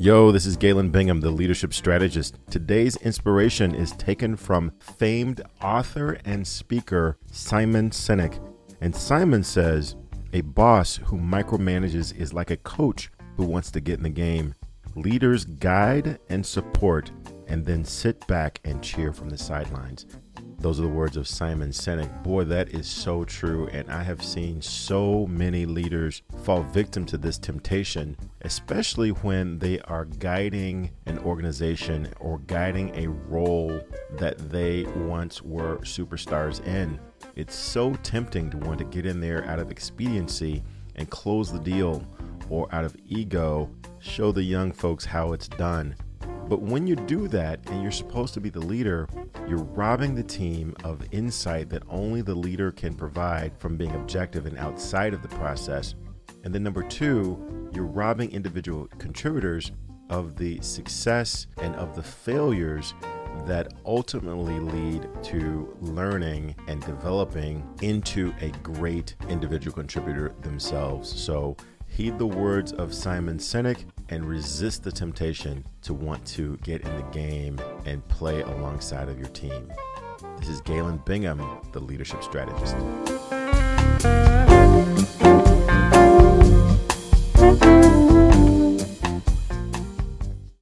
Yo, this is Galen Bingham, the leadership strategist. Today's inspiration is taken from famed author and speaker Simon Sinek. And Simon says, A boss who micromanages is like a coach who wants to get in the game. Leaders guide and support, and then sit back and cheer from the sidelines. Those are the words of Simon Sinek. Boy, that is so true. And I have seen so many leaders fall victim to this temptation, especially when they are guiding an organization or guiding a role that they once were superstars in. It's so tempting to want to get in there out of expediency and close the deal, or out of ego, show the young folks how it's done. But when you do that and you're supposed to be the leader, you're robbing the team of insight that only the leader can provide from being objective and outside of the process. And then, number two, you're robbing individual contributors of the success and of the failures that ultimately lead to learning and developing into a great individual contributor themselves. So, heed the words of Simon Sinek and resist the temptation to want to get in the game and play alongside of your team. This is Galen Bingham, the leadership strategist.